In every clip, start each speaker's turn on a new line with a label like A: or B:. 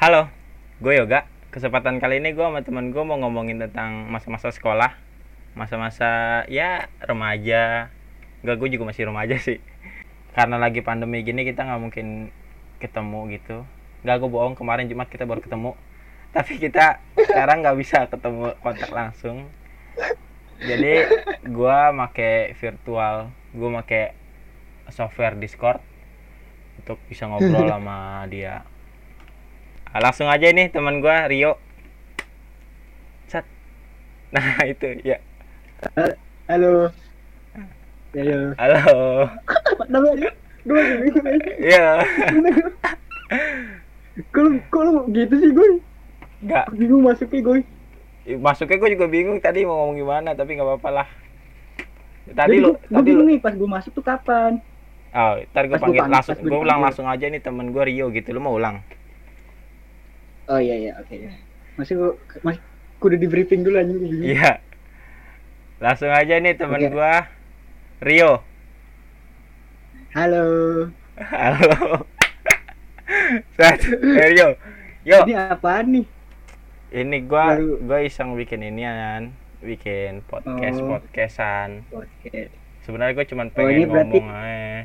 A: Halo, gue Yoga. Kesempatan kali ini gue sama temen gue mau ngomongin tentang masa-masa sekolah, masa-masa ya remaja. Enggak, gue juga masih remaja sih. Karena lagi pandemi gini kita nggak mungkin ketemu gitu. Enggak, gue bohong. Kemarin Jumat kita baru ketemu. Tapi kita sekarang nggak bisa ketemu kontak langsung. Jadi gue make virtual, gue make software Discord untuk bisa ngobrol sama dia. Ah, langsung aja nih teman gua Rio. Chat. Nah, itu ya.
B: Halo. Halo.
A: Halo.
B: Namanya gue bingung aja.
A: Iya.
B: Kalau kalau gitu sih gue
A: Enggak.
B: bingung masuknya gue.
A: Masuknya gue juga bingung tadi mau ngomong gimana, tapi nggak apa-apa lah. Tadi lu,
B: gue bingung nih pas gue masuk tuh kapan?
A: Oh, ntar gue panggil
B: panggil-
A: langsung, gue ulang langsung aja nih temen gue Rio gitu. Lu mau ulang?
B: Oh iya iya oke ya. Masih gue masih kudu di briefing dulu aja.
A: Iya. Langsung aja nih temen
B: Oke.
A: gua Rio.
B: Halo.
A: Halo. Satu, eh, Rio. Yo.
B: Ini apaan nih?
A: ini gua
B: Baru-
A: gua iseng bikin ini kan bikin podcast
B: Oh.
A: podcastan
B: Oke.
A: sebenarnya gua cuma
B: Oh,
A: pengen
B: berarti-
A: ngomong aja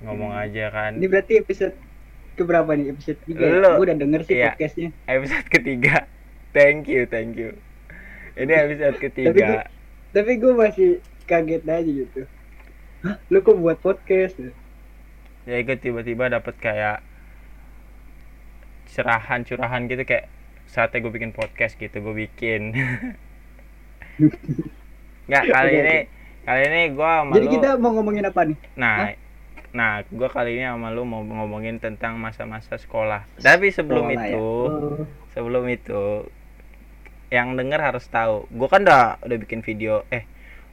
A: ngomong
B: Hmm.
A: aja kan
B: Ini berarti episode keberapa nih? Episode 3 ya?
A: Lu-
B: Gue udah denger sih
A: iya.
B: podcastnya.
A: episode ketiga thank you thank you ini episode ketiga
B: Tapi gue masih kaget aja gitu. Hah? Lu kok buat podcast?
A: ya gue tiba-tiba dapet kayak cerahan curahan gitu kayak saatnya gue bikin podcast gitu gue bikin nggak kali
B: Oke,
A: ini kali ini gua sama
B: Jadi
A: lu-
B: kita mau ngomongin apa nih?
A: Nah, nah, gue kali ini sama lu mau ngomongin tentang masa-masa sekolah. Tapi sebelum
B: Sekolah ya.
A: itu,
B: Oh.
A: sebelum itu, yang denger harus tahu. Gue kan udah udah bikin video, eh,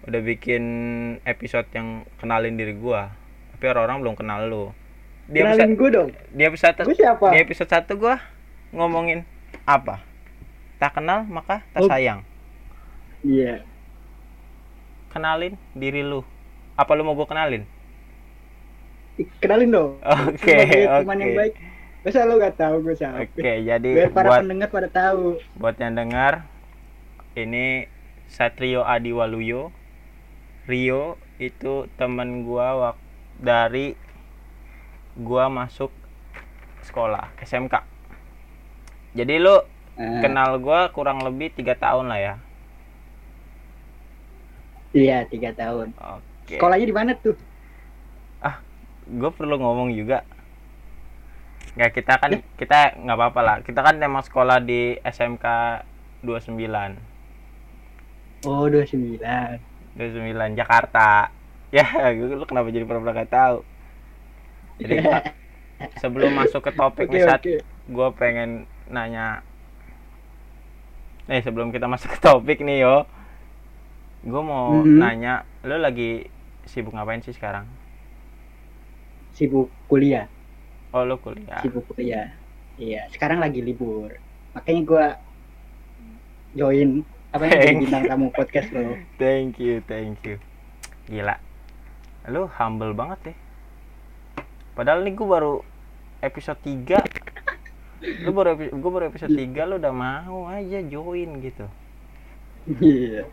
A: udah bikin episode yang kenalin diri gua. Tapi orang-orang belum kenal lu. Di
B: Kenalin gue dong.
A: di episode,
B: Gue siapa?
A: di episode satu gua ngomongin apa? Tak kenal maka tak
B: Oh.
A: sayang.
B: Iya.
A: Kenalin diri lu. Apa lu mau gue kenalin?
B: Kenalin dong.
A: Oke,
B: Sebagai teman yang baik. Masa lo gak tahu gue siapa?
A: Oke, jadi
B: Biar para
A: buat
B: pendengar pada tahu.
A: buat yang dengar ini Satrio Adi Waluyo Rio itu temen gua wak dari gua masuk sekolah SMK jadi lu
B: Nah,
A: kenal gua kurang lebih tiga tahun lah ya
B: Iya, tiga tahun.
A: oke
B: Sekolahnya di mana tuh?
A: Gue perlu ngomong juga. Nggak kita kan kita nggak apa-apa lah. Kita kan emang sekolah di SMK 29
B: Oh, 29.
A: 29 Jakarta. Ya gue lu kenapa jadi pura-pura gak tahu? Jadi sebelum masuk ke topik
B: Oke,
A: nih saat
B: oke.
A: gue pengen nanya. Nih sebelum kita masuk ke topik nih yo. Gue mau
B: Mhm.
A: nanya lu lagi sibuk ngapain sih sekarang
B: Sibuk kuliah,
A: oh lu kuliah
B: sibuk kuliah. Iya, sekarang lagi libur. Makanya gue join apa yang bintang tamu podcast lo.
A: thank you thank you gila lu humble banget ya padahal nih gue baru episode 3 lu baru gue baru episode 3 lu udah mau aja join gitu
B: Iya.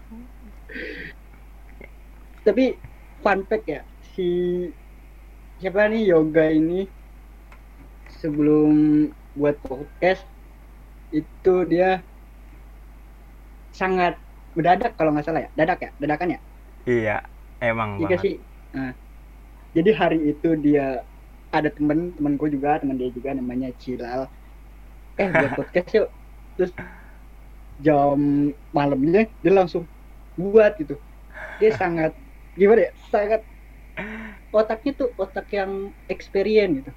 B: Tapi fun fact ya, si siapa nih yoga ini sebelum buat podcast itu dia sangat mendadak kalau nggak salah ya, dadak ya, dadakan ya.
A: iya emang
B: Iya
A: banget
B: sih. Nah, jadi hari itu dia ada temen temen gue juga teman dia juga namanya Cilal. Eh buat podcast yuk. Terus jam malamnya dia langsung buat gitu. Dia sangat gimana ya? Sangat otaknya tuh otak yang experience gitu.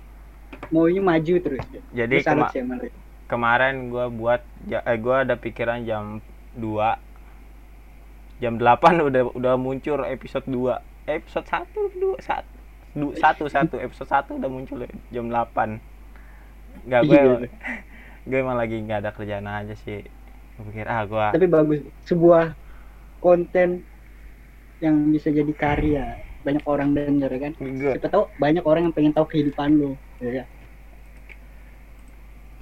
B: Maunya maju terus.
A: jadi
B: Gue salut
A: kema-
B: sama dia.
A: kemarin gue buat ja- eh, gue ada pikiran jam 2 jam 8 udah udah muncul episode 2 episode 1 2 1 satu satu episode 1 udah muncul ya, jam 8 nggak gue
B: Iya.
A: gue emang lagi nggak ada kerjaan aja sih gue pikir ah gue
B: Tapi bagus. Sebuah konten yang bisa jadi karya. Banyak orang denger kan.
A: gue
B: siapa tahu banyak orang yang pengen tahu kehidupan lu ya kan?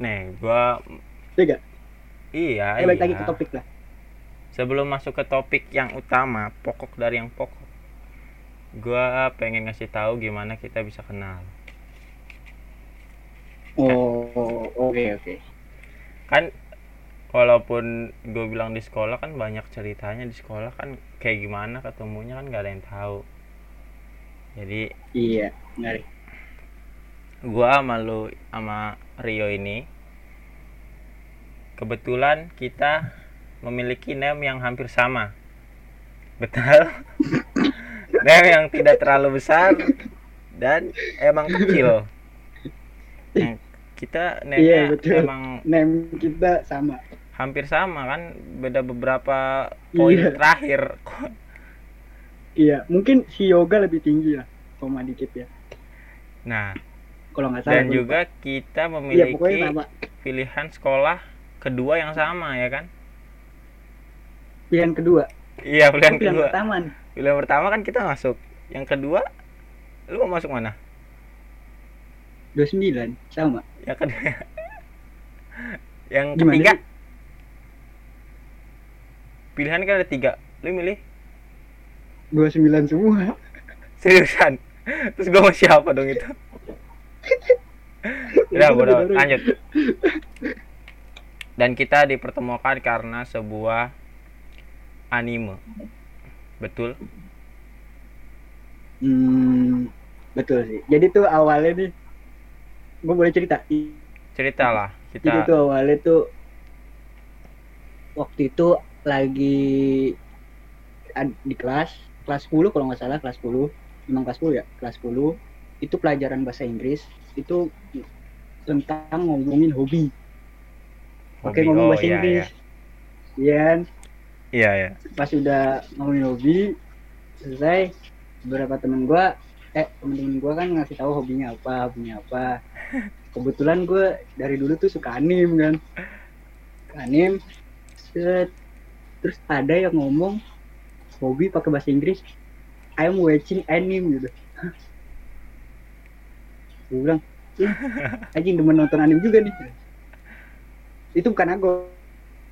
A: nih gua
B: Iya gak?
A: iya
B: Eh, balik lagi
A: iya.
B: ke topik lah.
A: sebelum masuk ke topik yang utama pokok dari yang pokok gua pengen ngasih tahu gimana kita bisa kenal
B: Oh, oke oke.
A: kan walaupun gue bilang di sekolah kan banyak ceritanya di sekolah kan kayak gimana ketemunya kan gak ada yang tahu jadi
B: Iya, ngari.
A: gua sama lu sama Rio ini kebetulan kita memiliki name yang hampir sama betul name yang tidak terlalu besar dan emang kecil Yang kita name
B: Iya, betul.
A: emang
B: Name kita sama.
A: hampir sama kan beda beberapa poin
B: Iya.
A: terakhir
B: Iya, mungkin si yoga lebih tinggi lah, koma dikit ya.
A: nah
B: Kalau nggak salah.
A: dan
B: gua lupa.
A: juga kita
B: Iya,
A: memiliki
B: sama.
A: pilihan sekolah kedua yang sama ya kan
B: Pilihan kedua.
A: iya
B: Oh,
A: pilihan
B: pilihan
A: kedua
B: pertama nih.
A: pilihan pertama kan kita masuk yang kedua lu mau masuk mana
B: 29 sama.
A: yang kedua yang
B: Gimana
A: ketiga pilihan kan ada tiga lu milih
B: 29 semua.
A: seriusan terus gue mau siapa dong itu udah
B: Itu
A: bodo
B: lebih baru.
A: lanjut dan kita dipertemukan karena sebuah anime betul
B: Hmm, betul sih. Jadi tuh awalnya nih, gue boleh cerita.
A: ceritalah
B: Jadi
A: kita
B: tuh awalnya tuh waktu itu lagi di kelas kelas 10 kalau nggak salah kelas 10 memang kelas 10 ya? Kelas 10 itu pelajaran bahasa Inggris. Itu tentang ngomongin hobi.
A: Hobi.
B: pakai ngomong
A: Oh,
B: bahasa
A: iya,
B: Inggris. Iya kan?
A: iya iya.
B: Pas udah ngomongin hobi selesai beberapa temen gua eh temen-temen gua kan ngasih tahu hobinya apa hobinya apa. Kebetulan gua dari dulu tuh suka anim kan. Anim set. Terus ada yang ngomong hobi pakai bahasa Inggris I'm watching anime gitu gua bilang "Ih, anjing demen nonton anime juga nih itu bukan aku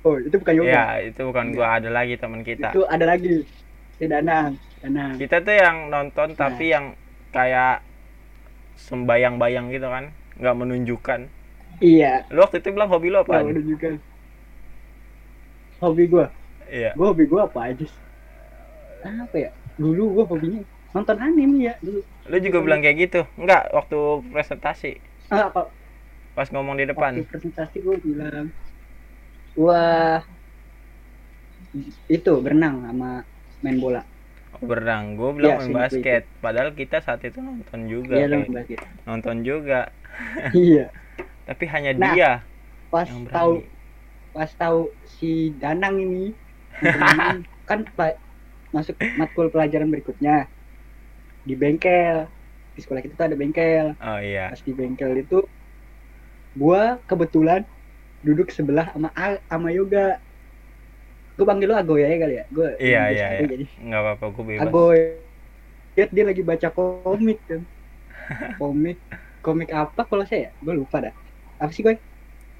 B: oh itu bukan yoga
A: Iya, itu bukan gua ada lagi teman kita.
B: itu ada lagi si Danang Danang
A: Kita tuh yang nonton
B: Nah.
A: tapi yang kayak sembayang-bayang gitu kan, nggak menunjukkan.
B: iya
A: Lu waktu itu bilang hobi lu
B: nggak
A: apa?
B: menunjukkan hobi gua
A: Iya.
B: gua hobi gua apa aja sih? Apa ya dulu gua hobinya nonton anime ya dulu
A: Lu juga bilang kayak gitu. Enggak, waktu presentasi
B: ah
A: pas ngomong di
B: waktu
A: depan.
B: presentasi gua bilang gua itu berenang sama main bola
A: Berenang, gua bilang
B: Iya,
A: main
B: sih, itu,
A: basket. Padahal kita saat itu nonton juga. kayak-
B: dong basket
A: nonton juga.
B: iya
A: Tapi hanya
B: Nah,
A: dia
B: pas tahu pas tahu si Danang ini kan masuk matkul pelajaran berikutnya. Di bengkel. Di sekolah kita tuh ada bengkel.
A: Oh iya.
B: pas di bengkel itu gua kebetulan duduk sebelah sama sama Yoga. Gue panggil lu Agoy ya kali ya? Gue
A: Iya, iya, iya.
B: jadi.
A: Nggak apa-apa, gua bebas.
B: Agoy. Lihat dia lagi baca komik kan. Komik. Komik apa kalau saya? Gue lupa dah. Apa sih gue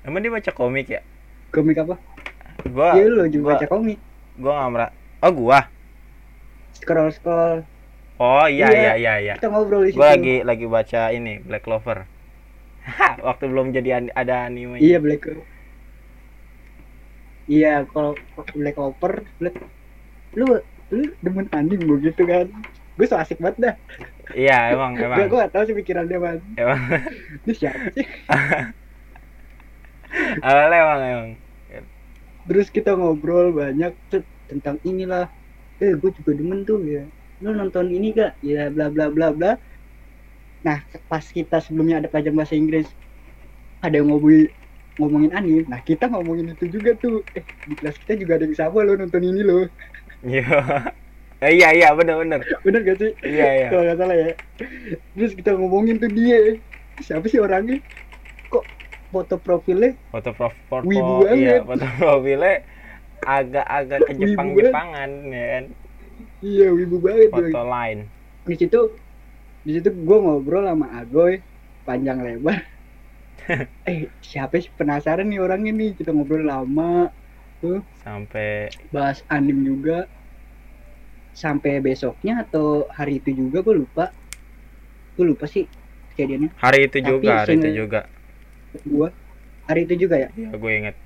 A: Emang dia baca komik ya?
B: komik apa?
A: Gua
B: Iya lu juga
A: gua-
B: baca komik.
A: gua nggak merah. Oh, gua.
B: Scroll scroll
A: Oh iya iya
B: Iya.
A: iya iya.
B: kita ngobrol di situ
A: Gue lagi lagi baca ini Black Clover. Waktu belum jadi an- ada anime.
B: iya Black Clover. iya kalau Black Clover Black lu lu demen anime begitu kan gue so asik banget dah
A: Iya emang emang
B: gue gak tahu sih pikiran dia man
A: emang
B: ini siapa sih
A: awalnya emang emang.
B: terus kita ngobrol banyak tentang inilah eh gue juga demen tuh ya. Lu nonton ini gak ya bla bla bla bla. Nah pas kita sebelumnya ada pelajaran bahasa Inggris ada yang ngobrol ngomongin anime. Nah kita ngomongin itu juga tuh. Eh di kelas kita juga ada yang sama lo nonton ini lo
A: Iya. Eh, iya iya bener bener.
B: bener gak sih?
A: Iya iya.
B: kalau nggak salah ya. Terus kita ngomongin tuh dia. Siapa sih orangnya? Kok foto profilnya
A: Foto prof foto
B: Wibu
A: iya
B: banget.
A: foto profilnya agak-agak ke
B: Wibu
A: Jepang Jepangan ya kan.
B: iya wibu banget.
A: Foto lain.
B: di situ di situ gue ngobrol sama Agoy panjang lebar. Eh siapa sih? Penasaran nih orang ini. Kita ngobrol lama
A: sampai
B: bahas anim juga. Sampai besoknya atau hari itu juga gue lupa. Gue lupa sih kejadiannya.
A: Hari itu
B: Tapi
A: juga hari itu juga.
B: gue hari itu juga ya?
A: Ya gue inget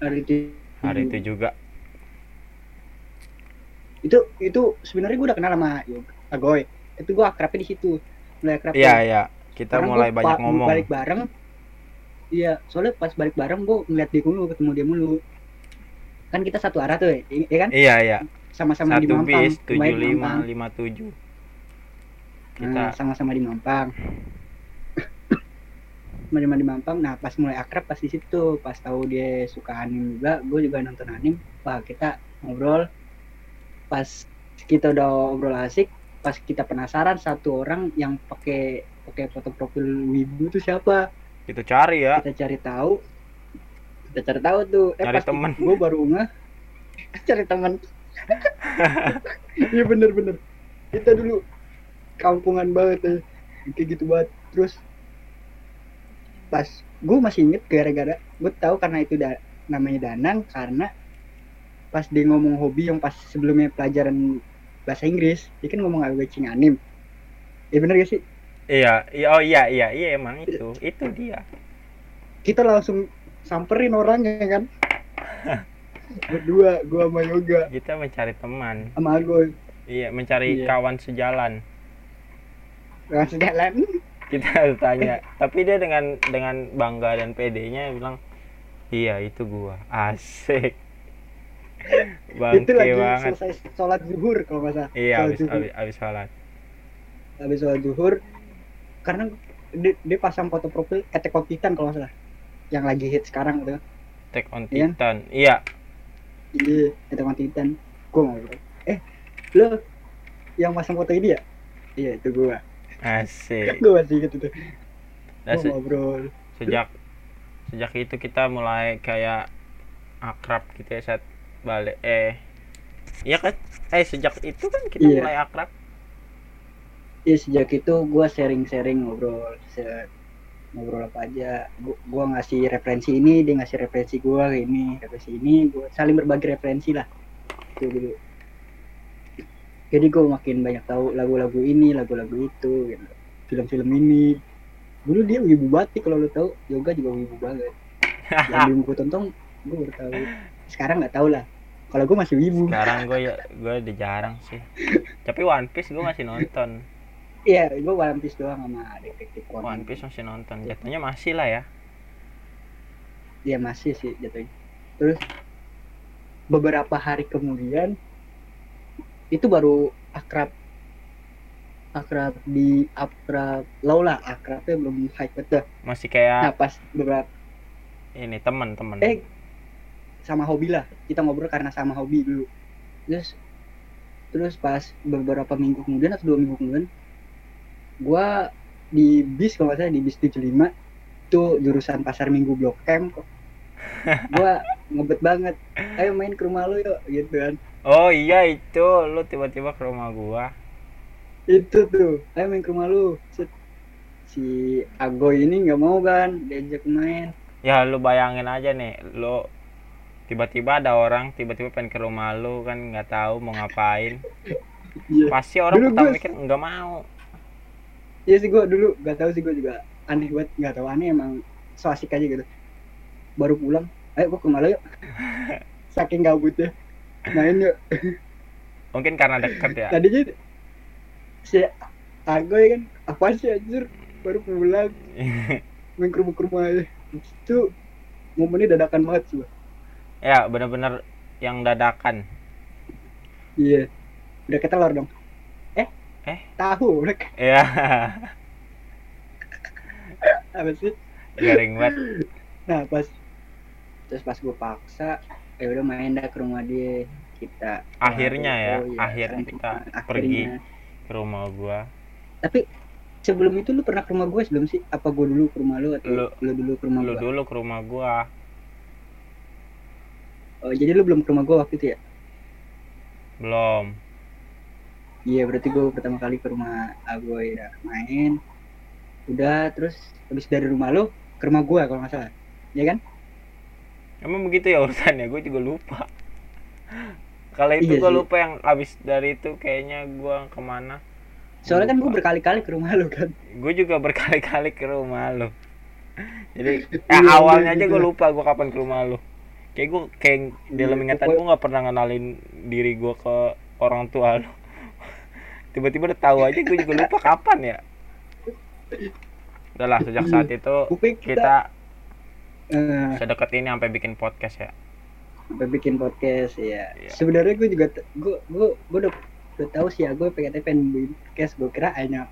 B: hari itu
A: hari
B: Hmm.
A: itu juga.
B: Itu itu sebenarnya gue udah kenal sama Agoy. Itu gue akrabnya di situ. Mulai akrab
A: iya iya. Kita
B: Karena
A: mulai banyak ngomong.
B: balik bareng. Iya soalnya pas balik bareng gue ngeliat dia mulu ketemu dia mulu. Kan kita satu arah tuh ya, kan?
A: Iya iya.
B: Sama-sama di Mampang
A: tujuh lima lima tujuh.
B: Nah,
A: kita
B: sama-sama di Mampang sama di Mampang. Nah pas mulai akrab pas di situ pas tahu dia suka anim juga gue juga nonton anim wah kita ngobrol. Pas kita udah ngobrol asik pas kita penasaran satu orang yang pakai pakai foto profil wibu tuh siapa?
A: Kita cari ya.
B: Kita cari tahu. Kita cari tahu tuh. Eh
A: Cari temen.
B: gue baru nggak cari teman iya bener bener kita dulu kampungan banget ya. kayak gitu banget. Terus pas gue masih inget gara-gara gue tahu karena itu da, namanya Danang karena pas dia ngomong hobi yang pas sebelumnya pelajaran bahasa Inggris dia kan ngomong agak watching anim. Ya bener gak sih?
A: Iya iya oh iya iya iya emang itu itu dia.
B: Kita langsung samperin orangnya kan. Berdua gua sama Yoga.
A: Kita mencari teman.
B: Sama Agoy
A: iya mencari
B: Iya.
A: kawan sejalan.
B: Langsung jalan
A: kita harus tanya. Tapi dia dengan dengan bangga dan pedenya bilang iya itu gua. Asik.
B: Itu
A: bangke
B: lagi
A: banget.
B: selesai sholat zuhur kalau nggak salah.
A: Iya habis habis sholat.
B: Habis sholat zuhur karena dia, dia pasang foto profil Attack on Titan kalau nggak salah. Yang lagi hit sekarang gitu
A: take on
B: Iya.
A: Titan. Iya.
B: Iya Attack on Titan. Gua ngobrol eh lo yang pasang foto ini ya? Iya itu gua
A: asik
B: gua masih inget itu
A: Nah, se-
B: ngobrol
A: sejak sejak itu kita mulai kayak akrab gitu ya saat balik eh iya kan eh sejak itu kan kita
B: Iya.
A: mulai akrab
B: Iya sejak itu gue sharing-sharing ngobrol, ngobrol apa aja. Gua, gua ngasih referensi ini, dia ngasih referensi gue ini, referensi ini, gue saling berbagi referensi lah. Itu dulu. Jadi gue makin banyak tahu lagu-lagu ini, lagu-lagu itu, gitu. film-film ini. Dulu dia wibu batik kalau lo tahu, yoga juga wibu banget. Yang belum gue tonton, gue baru tahu. Sekarang nggak tahu lah. Kalau gue masih wibu.
A: sekarang gue ya gue udah jarang sih tapi One Piece gue masih nonton
B: Iya, gue One Piece doang sama detektif
A: One Piece masih nonton jatuhnya masih lah ya
B: Iya masih sih jatuhnya. Terus beberapa hari kemudian itu baru akrab. Akrab di akrab lau lah akrabnya belum hype betul.
A: masih
B: Nah
A: kayak
B: pas beberapa
A: ini teman-teman
B: eh sama hobi lah. Kita ngobrol karena sama hobi dulu. Terus terus pas beberapa minggu kemudian atau dua minggu kemudian gua di bis kalau salah di bis 75 itu jurusan pasar minggu blok M kok. Gua ngebet banget ayo main ke rumah lu yuk gitu kan
A: oh iya itu lu tiba-tiba ke rumah gua.
B: Itu tuh ayo main ke rumah lu. Si Agoy ini nggak mau kan diajak main.
A: Ya lu bayangin aja nih lu tiba-tiba ada orang tiba-tiba pengen ke rumah lu kan nggak tahu mau ngapain.
B: Iya.
A: Pasti orang
B: Dulu
A: pertama mikir nggak mau.
B: Iya sih gua dulu nggak tahu sih gua juga aneh banget nggak tahu aneh emang so asik aja gitu. Baru pulang ayo gua ke rumah lu yuk. Saking gabutnya main yuk.
A: Mungkin karena deket ya.
B: Tadinya si Agoy kan apa sih anjir? Baru pulang. Main ke rumah ke rumah aja. Itu momennya dadakan banget sih
A: ya bener-bener yang dadakan.
B: Iya. Udah ketelur dong. Eh?
A: Eh?
B: tahu udah ke-
A: ya
B: apa sih?
A: Garing banget.
B: Nah pas terus pas gue paksa ya udah main dah ke rumah dia kita
A: Akhirnya ya,
B: Oh, iya,
A: akhirnya kita
B: akhirnya.
A: pergi. ke rumah gua.
B: Tapi sebelum itu lu pernah ke rumah gue sebelum sih? Apa gue dulu ke rumah lu atau
A: Lu-
B: lu, dulu ke rumah
A: lu
B: gue
A: dulu ke rumah gua.
B: Oh jadi lu belum ke rumah gue waktu itu ya?
A: Belum.
B: Iya berarti gue pertama kali ke rumah Agoy ya main. Udah terus habis dari rumah lu ke rumah gua kalau nggak salah. Ya kan
A: emang begitu ya urusannya? Gue juga lupa. Kalau itu
B: Iya
A: gue lupa yang abis dari itu kayaknya gue ke mana.
B: Soalnya kan
A: Lupa.
B: berkali-kali ke rumah lu kan.
A: Gue juga berkali-kali ke rumah lo jadi eh,
B: Iya,
A: awalnya
B: iya,
A: aja
B: gitu.
A: gue lupa gue kapan ke rumah lo kayak gue kayak dalam
B: Iya,
A: ingatan
B: pokoknya-
A: gue nggak pernah ngenalin diri gue ke orang tua lo tiba-tiba udah tahu aja gue juga lupa kapan ya. Udahlah sejak saat itu
B: kita, eh,
A: sedekat ini sampai bikin podcast ya?
B: Sampai bikin podcast ya
A: Iya.
B: sebenarnya gue juga gue gue gue udah udah tahu sih ya gue pengen pengen bikin podcast. Gue kira hanya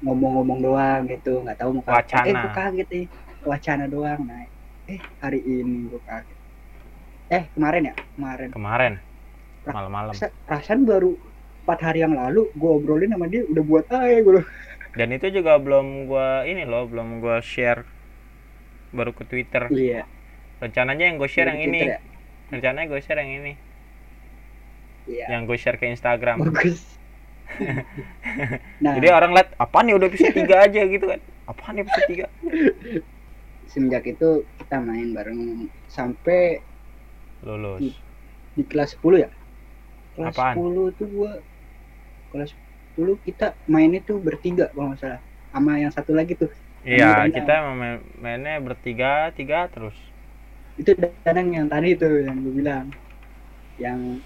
B: ngomong-ngomong doang gitu nggak tahu mau.
A: Wacana.
B: eh gue kaget nih wacana doang. Nah eh hari ini gue kaget. Eh kemarin ya? Kemarin.
A: Kemarin? Malam-malam.
B: Rasa- perasaan baru empat hari yang lalu gue obrolin sama dia udah buat aja gue
A: dan itu juga belum gua ini loh belum gua share baru ke Twitter.
B: Iya.
A: Rencananya yang gue share yang
B: Di
A: ini.
B: Twitter ya?
A: rencananya gue share yang ini.
B: Iya.
A: Yang gue share ke Instagram.
B: Bagus. Nah.
A: Jadi orang liat apa nih udah episode 3 aja? gitu kan. Apa nih episode 3
B: semenjak itu kita main bareng sampai
A: lulus.
B: di kelas 10 ya? Kelas
A: Apaan?
B: 10 tuh gua kelas 10 kita main itu bertiga kalau nggak salah. Sama yang satu lagi tuh
A: iya
B: Danang.
A: kita main, mainnya bertiga tiga terus.
B: Itu danang yang tadi tuh yang gue bilang. Yang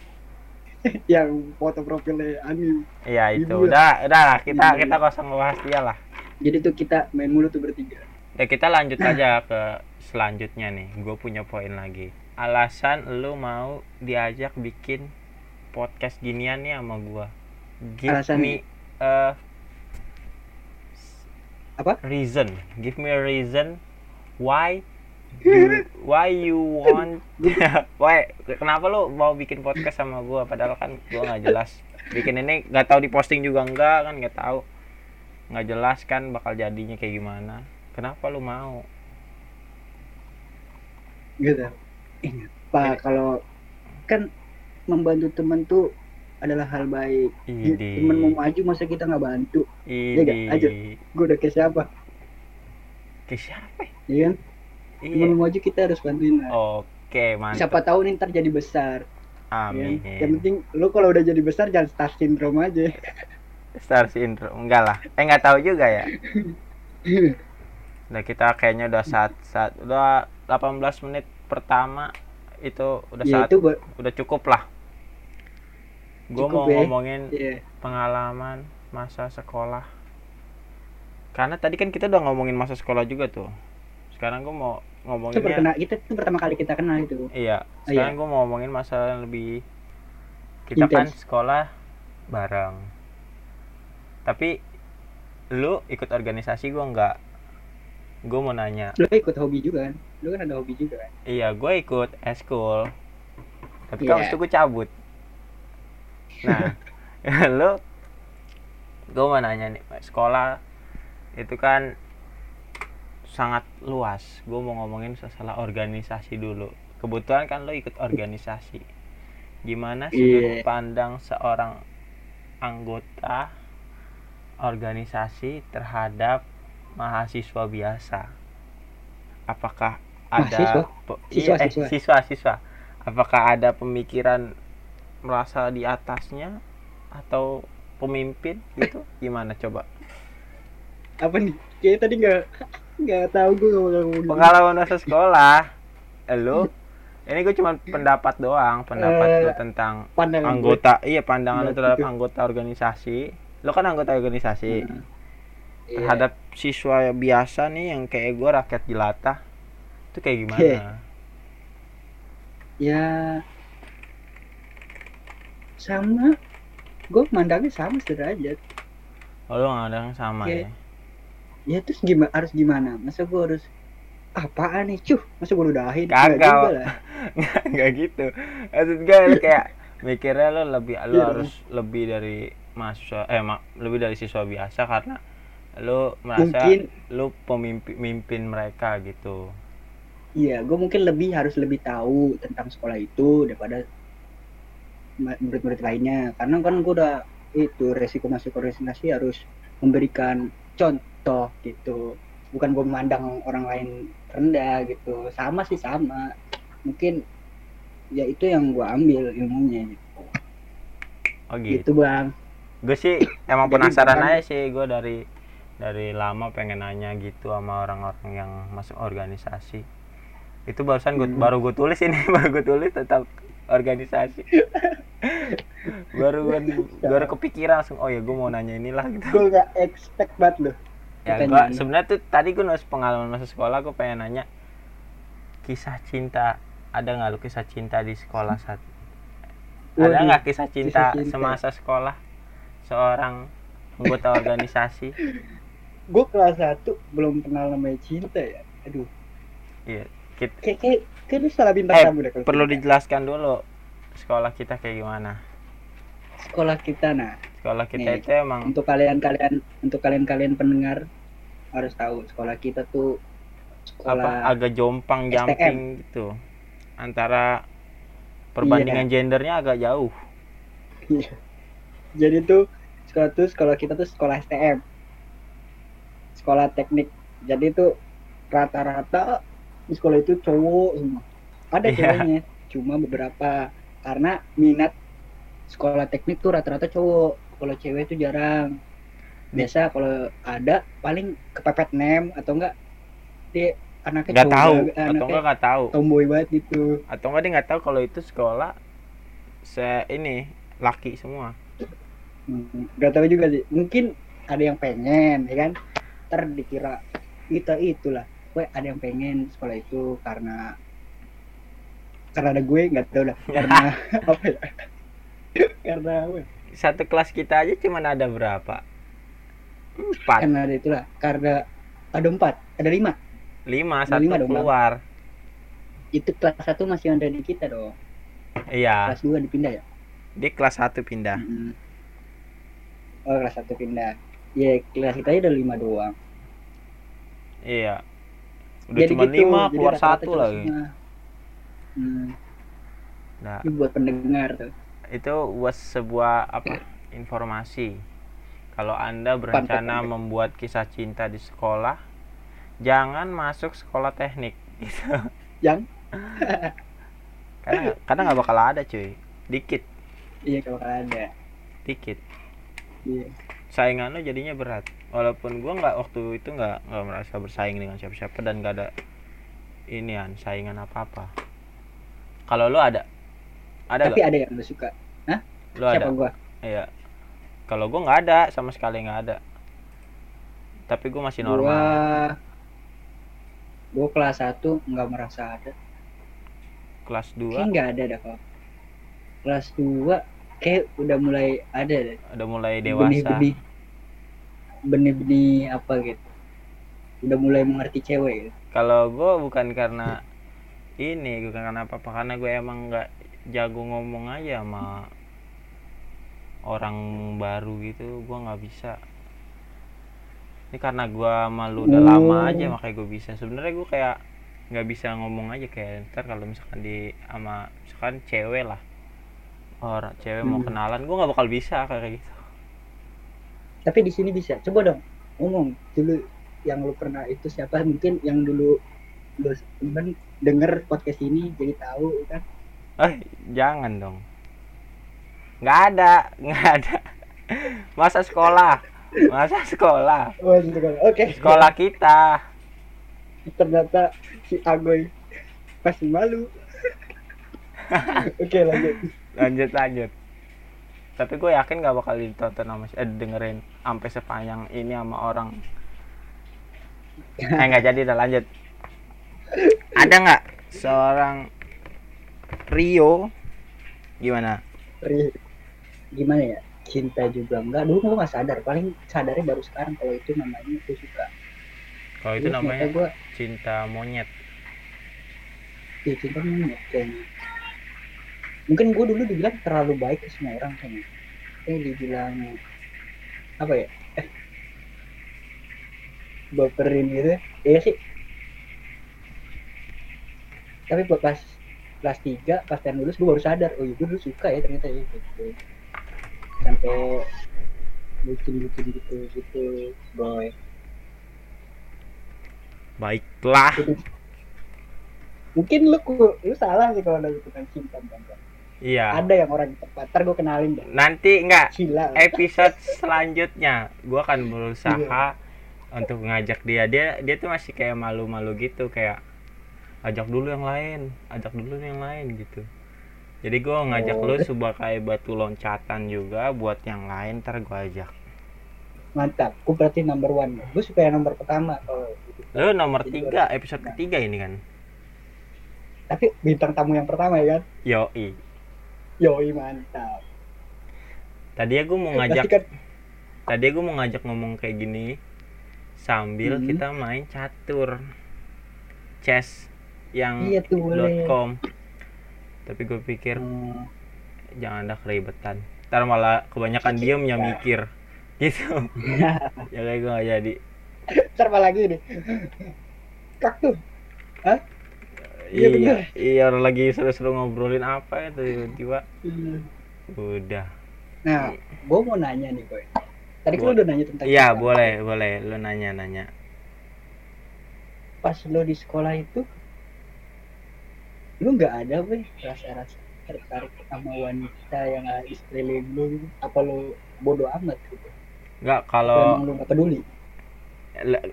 B: yang foto profilnya Ani.
A: Iya itu.
B: Ibu ya.
A: udah udah lah kita
B: Iya.
A: kita kosong ngebahas dia lah.
B: Jadi tuh kita main mulu tuh bertiga.
A: Ya kita lanjut aja ke selanjutnya nih. Gue punya poin lagi. Alasan lu mau diajak bikin podcast ginian nih sama gua. Give
B: Alasan-
A: me a
B: Apa?
A: reason. Give me a reason why you why you want why? Kenapa lu mau bikin podcast sama gua? Padahal kan gua nggak jelas. Bikin ini nggak tahu diposting juga enggak kan nggak tahu. Nggak jelas kan bakal jadinya kayak gimana. Kenapa lu mau?
B: Gitu. Ingat pak kalau kan membantu teman tuh adalah hal baik
A: Idi.
B: temen mau maju masa kita nggak bantu
A: Idi.
B: nggak? Aja. gue udah kayak siapa
A: Ke siapa? ya?
B: ya kan
A: Iya.
B: temen mau maju kita harus bantuin lah
A: Oke, mantap.
B: siapa tahu nih ntar jadi besar ya kan?
A: Amin.
B: yang penting lu kalau udah jadi besar jangan star syndrome aja
A: Star syndrome enggak lah. Eh enggak tahu juga ya. Udah kita kayaknya udah saat saat udah 18 menit pertama itu udah
B: ya
A: saat
B: itu
A: udah cukup lah. Gue mau
B: ya.
A: ngomongin
B: ya
A: pengalaman masa sekolah. Karena tadi kan kita udah ngomongin masa sekolah juga tuh. Sekarang gue mau
B: itu
A: ngomonginnya
B: perkena kita itu pertama kali kita kenal itu
A: Iya,
B: Oh,
A: sekarang gue mau ngomongin masalah yang lebih kita kan
B: Intens.
A: sekolah bareng. Tapi lu ikut organisasi gue nggak. Gue mau nanya.
B: lu ikut hobi juga kan lu kan ada hobi juga kan
A: Iya, gue ikut eskul. Tapi
B: Iya.
A: kan itu gue cabut. Nah, lu gue mau nanya nih, sekolah itu kan sangat luas. Gue mau ngomongin masalah organisasi dulu. Kebetulan kan lo ikut organisasi. Gimana sudut
B: Iya.
A: pandang seorang anggota organisasi terhadap mahasiswa biasa? Apakah ada
B: Siswa,
A: iya, eh,
B: siswa.
A: siswa siswa apakah ada pemikiran merasa di atasnya atau pemimpin gitu gimana coba?
B: Apa nih? Kayak tadi nggak nggak tahu gue ngomong
A: pengalaman masa sekolah. Lu? Ini gue cuma pendapat doang pendapat
B: Eh,
A: lu tentang
B: pandangan gue.
A: anggota iya pandangan lu
B: Iya,
A: terhadap
B: gitu.
A: anggota organisasi. Lu kan anggota organisasi.
B: Iya.
A: terhadap siswa biasa nih yang kayak gue rakyat jelata itu kayak gimana?
B: Iya. ya sama. Gue mandangnya sama sederajat.
A: Oh, lu nggak ada yang sama
B: Iya.
A: ya?
B: Ya terus gimana harus gimana? Masa gue harus apaan nih? Cuh masa gue udahin
A: Kagak.
B: Nggak
A: gitu. Maksud gue kayak mikirnya lu lebih lu
B: Iya.
A: harus lebih dari mahasiswa eh ma- lebih dari siswa biasa karena lu merasa
B: mungkin
A: lu pemimpin mimpin mereka gitu.
B: Iya gue mungkin lebih harus lebih tahu tentang sekolah itu daripada murid-murid lainnya. Karena kan gue udah itu resiko masuk organisasi harus memberikan contoh gitu. Bukan gue memandang orang lain rendah gitu. Sama sih sama. Mungkin ya itu yang gue ambil ilmunya gitu,
A: oh gitu.
B: Gitu bang.
A: Gue sih emang
B: Jadi
A: penasaran
B: bukan-
A: aja sih. Gue dari dari lama pengen nanya gitu sama orang-orang yang masuk organisasi. Itu barusan gue
B: Hmm.
A: baru gue tulis ini baru gue tulis tentang organisasi. Baru gue baru kepikiran langsung oh ya gue mau nanya inilah gitu.
B: Gue gak expect banget loh.
A: Ya gue sebenarnya tuh tadi gue nulis pengalaman masa sekolah gue pengen nanya kisah cinta ada nggak lu kisah cinta di sekolah saat ada nggak kisah cinta,
B: cinta.
A: semasa sekolah? Seorang anggota organisasi?
B: Gue kelas 1 belum kenal namanya cinta ya. Aduh.
A: Iya Kit-
B: kayak kayak salah bintang
A: Eh,
B: tamu deh kalau
A: perlu
B: cinta.
A: dijelaskan dulu sekolah kita kayak gimana?
B: Sekolah kita nah.
A: Sekolah kita
B: Nih,
A: itu emang
B: untuk kalian kalian untuk kalian kalian pendengar harus tahu sekolah kita tuh
A: apa
B: sekolah
A: agak jompang
B: STM.
A: jumping gitu. Antara perbandingan gendernya agak jauh.
B: Iya. jadi tuh sekolah tuh sekolah kita tuh sekolah STM sekolah teknik. Jadi tuh rata-rata di sekolah itu cowok semua ada
A: Iya.
B: ceweknya cuma beberapa. Karena minat sekolah teknik tuh rata-rata cowok. Kalau cewek tuh jarang. Biasa kalau ada paling kepepet nem atau enggak dia anaknya
A: nggak tahu.
B: banget,
A: atau
B: anaknya
A: enggak nggak tahu.
B: tomboy banget gitu.
A: Atau enggak dia nggak tahu kalau itu sekolah se ini laki semua.
B: Hmm, nggak tahu juga sih. Mungkin ada yang pengen ya kan? Ntar dikira kita itulah Weh, ada yang pengen sekolah itu karena karena ada gue nggak tahu lah karena apa ya? Karena apa ya?
A: satu kelas kita aja cuman ada berapa? Empat.
B: Karena ada itulah karena ada empat ada lima.
A: Lima
B: Ada
A: satu
B: lima dong,
A: keluar.
B: Itu kelas satu masih ada di kita dong.
A: Iya.
B: Kelas dua dipindah ya?
A: Di kelas satu pindah.
B: Mm-mm. oh kelas satu pindah. Ya kelas kita aja ada lima doang.
A: Iya udah
B: Jadi
A: cuma
B: gitu,
A: lima keluar satu lagi.
B: Hmm,
A: nah.
B: Ini buat pendengar tuh.
A: Itu buat sebuah apa? Informasi. Kalau anda berencana
B: fact.
A: membuat kisah cinta di sekolah jangan masuk sekolah teknik. Gitu
B: yang?
A: Karena karena nggak bakal ada cuy. Dikit.
B: Iya kalau ada.
A: Dikit.
B: Iya.
A: Saingan lo jadinya berat walaupun gua nggak waktu itu nggak nggak merasa bersaing dengan siapa-siapa dan nggak ada inian saingan apa apa kalau lo ada? Ada
B: tapi
A: nggak?
B: ada yang lu suka.
A: Lo ada?
B: Siapa gua?
A: Iya. Kalau gua nggak ada sama sekali nggak ada. Tapi gua masih normal.
B: gua gua kelas 1 nggak merasa ada.
A: Kelas 2
B: kayak nggak ada dah kalau. Kelas 2 kayak udah mulai ada deh.
A: Udah mulai dewasa.
B: benih-benih benih-benih apa gitu. Udah mulai mengerti cewek gitu.
A: kalau gue bukan karena ini bukan karena apa apa karena gue emang nggak jago ngomong aja sama orang baru gitu gue nggak bisa. Ini karena gue malu udah lama aja makanya gue bisa. Sebenarnya gue kayak nggak bisa ngomong aja kayak ntar kalau misalkan di sama misalkan cewek lah. Orang cewek mau
B: Hmm.
A: kenalan gue nggak bakal bisa kayak gitu
B: tapi di sini bisa. Coba dong ngomong dulu yang lu pernah itu siapa. Mungkin yang dulu lu temen denger podcast ini jadi tahu kan?
A: Eh jangan dong. Nggak ada nggak ada. Masa sekolah? Masa sekolah?
B: Oh kan oke.
A: Sekolah kita.
B: Ternyata si Agoy masih malu. Oke lanjut.
A: Lanjut lanjut tapi gue yakin gak bakal ditonton sama eh, dengerin sampai sepanjang ini sama orang. Eh nggak jadi dah lanjut. Ada nggak seorang Rio? Gimana?
B: Ri- gimana ya? Cinta juga enggak dulu gue nggak sadar. Paling sadarnya baru sekarang kalau itu namanya gue suka.
A: Kalau itu namanya
B: gue
A: cinta monyet.
B: Ya cinta monyet kayaknya mungkin gue dulu dibilang terlalu baik ke semua orang kayaknya eh dibilang apa ya eh, baperin gitu iya sih. Tapi buat pas kelas 3 pas dan lulus gue baru sadar oh iya gue dulu suka ya ternyata ya gitu. Sampai bucin bucin gitu gitu boy.
A: Baiklah.
B: Mungkin lu lu salah sih kalau dari tukang cinta Bang.
A: Iya.
B: Ada yang orang tepat ntar gue kenalin deh.
A: Nanti enggak
B: Cila
A: episode selanjutnya. Gua akan berusaha untuk ngajak dia. Dia dia tuh masih kayak malu-malu gitu kayak ajak dulu yang lain ajak dulu yang lain gitu. Jadi gua ngajak
B: Oh.
A: lu sebagai batu loncatan juga buat yang lain ntar gua ajak.
B: Mantap. Gue berarti number one. Gue suka yang nomor pertama kalau gitu.
A: lu nomor tiga episode ketiga ini kan?
B: Tapi bintang tamu yang pertama ya kan?
A: Yoi
B: yoi mantap.
A: Tadi aku mau ngajak
B: kan
A: tadi aku mau ngajak ngomong kayak gini sambil
B: Hmm.
A: kita main catur chess yang
B: iya tuh
A: .com. Tapi gue pikir
B: Hmm,
A: jangan ada keribetan. Ntar malah kebanyakan diem ya mikir. Gitu. Ya kayak gue gak jadi.
B: Ntar apa lagi nih kak tuh Iya,
A: iya iya orang lagi seru-seru ngobrolin apa itu tiba-tiba. Udah.
B: Nah gue mau nanya nih boy. Tadi kan
A: Bo-
B: lu udah nanya tentang
A: iya boleh boleh. Lu nanya nanya.
B: Pas lo di sekolah itu lu nggak ada boy rasa-rasa tertarik sama wanita yang ada di sekeliling lu? Gitu apa lu bodoh amat gitu?
A: Nggak kalau
B: emang lu nggak peduli?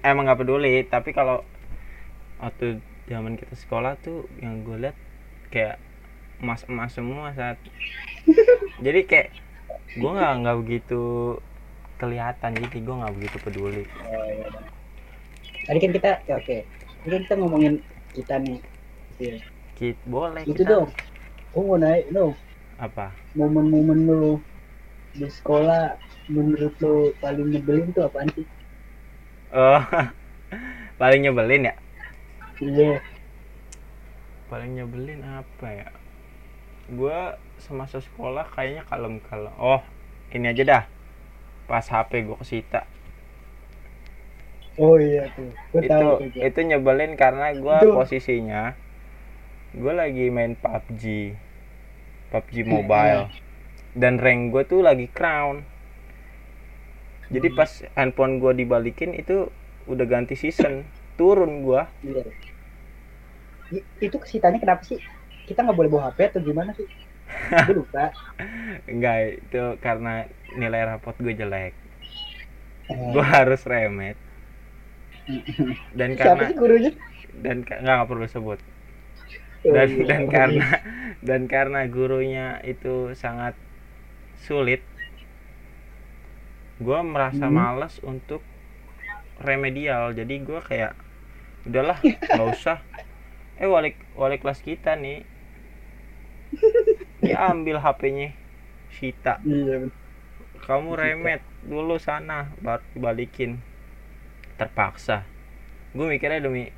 A: Emang nggak peduli tapi kalau waktu zaman kita sekolah tuh yang gue liat kayak emas-emas semua saat jadi kayak gue nggak nggak begitu kelihatan jadi gue nggak begitu peduli.
B: Oh, iya, tadi kan kita ya oke. Kan kita ngomongin kita nih. Iya.
A: Kit boleh
B: itu
A: kita
B: dong. Gue mau naik dong.
A: Apa?
B: Momen-momen lu di sekolah menurut lu paling nyebelin tuh apaan sih?
A: Oh paling nyebelin ya
B: iya.
A: Paling nyebelin apa ya? Gue semasa sekolah kayaknya kalem kalem. Oh ini aja dah. Pas HP gue kesita.
B: Oh iya tuh. Gue
A: itu
B: tahu Jack.
A: itu nyebelin karena gua
B: Itu.
A: posisinya gue lagi main PUBG PUBG Mobile. dan rank gue tuh lagi crown. Jadi
B: Hmm.
A: pas handphone gua dibalikin itu udah ganti season. Turun gua.
B: Iya. Itu kesitanya kenapa sih? Kita nggak boleh bawa HP atau gimana sih? Gue lupa.
A: Enggak itu karena nilai rapot gue jelek.
B: Eh,
A: gua harus remet. Dan
B: siapa
A: karena
B: sih gurunya?
A: Dan nggak nggak perlu sebut. Dan
B: Oh,
A: dan karena dan karena gurunya itu sangat sulit gue merasa
B: Hmm.
A: males untuk remedial. Jadi gue kayak udahlah nggak usah eh wali wali kelas kita nih. Dia ambil HP-nya Sita
B: iya
A: kamu remet dulu sana baru dibalikin. Terpaksa. Gue mikirnya demi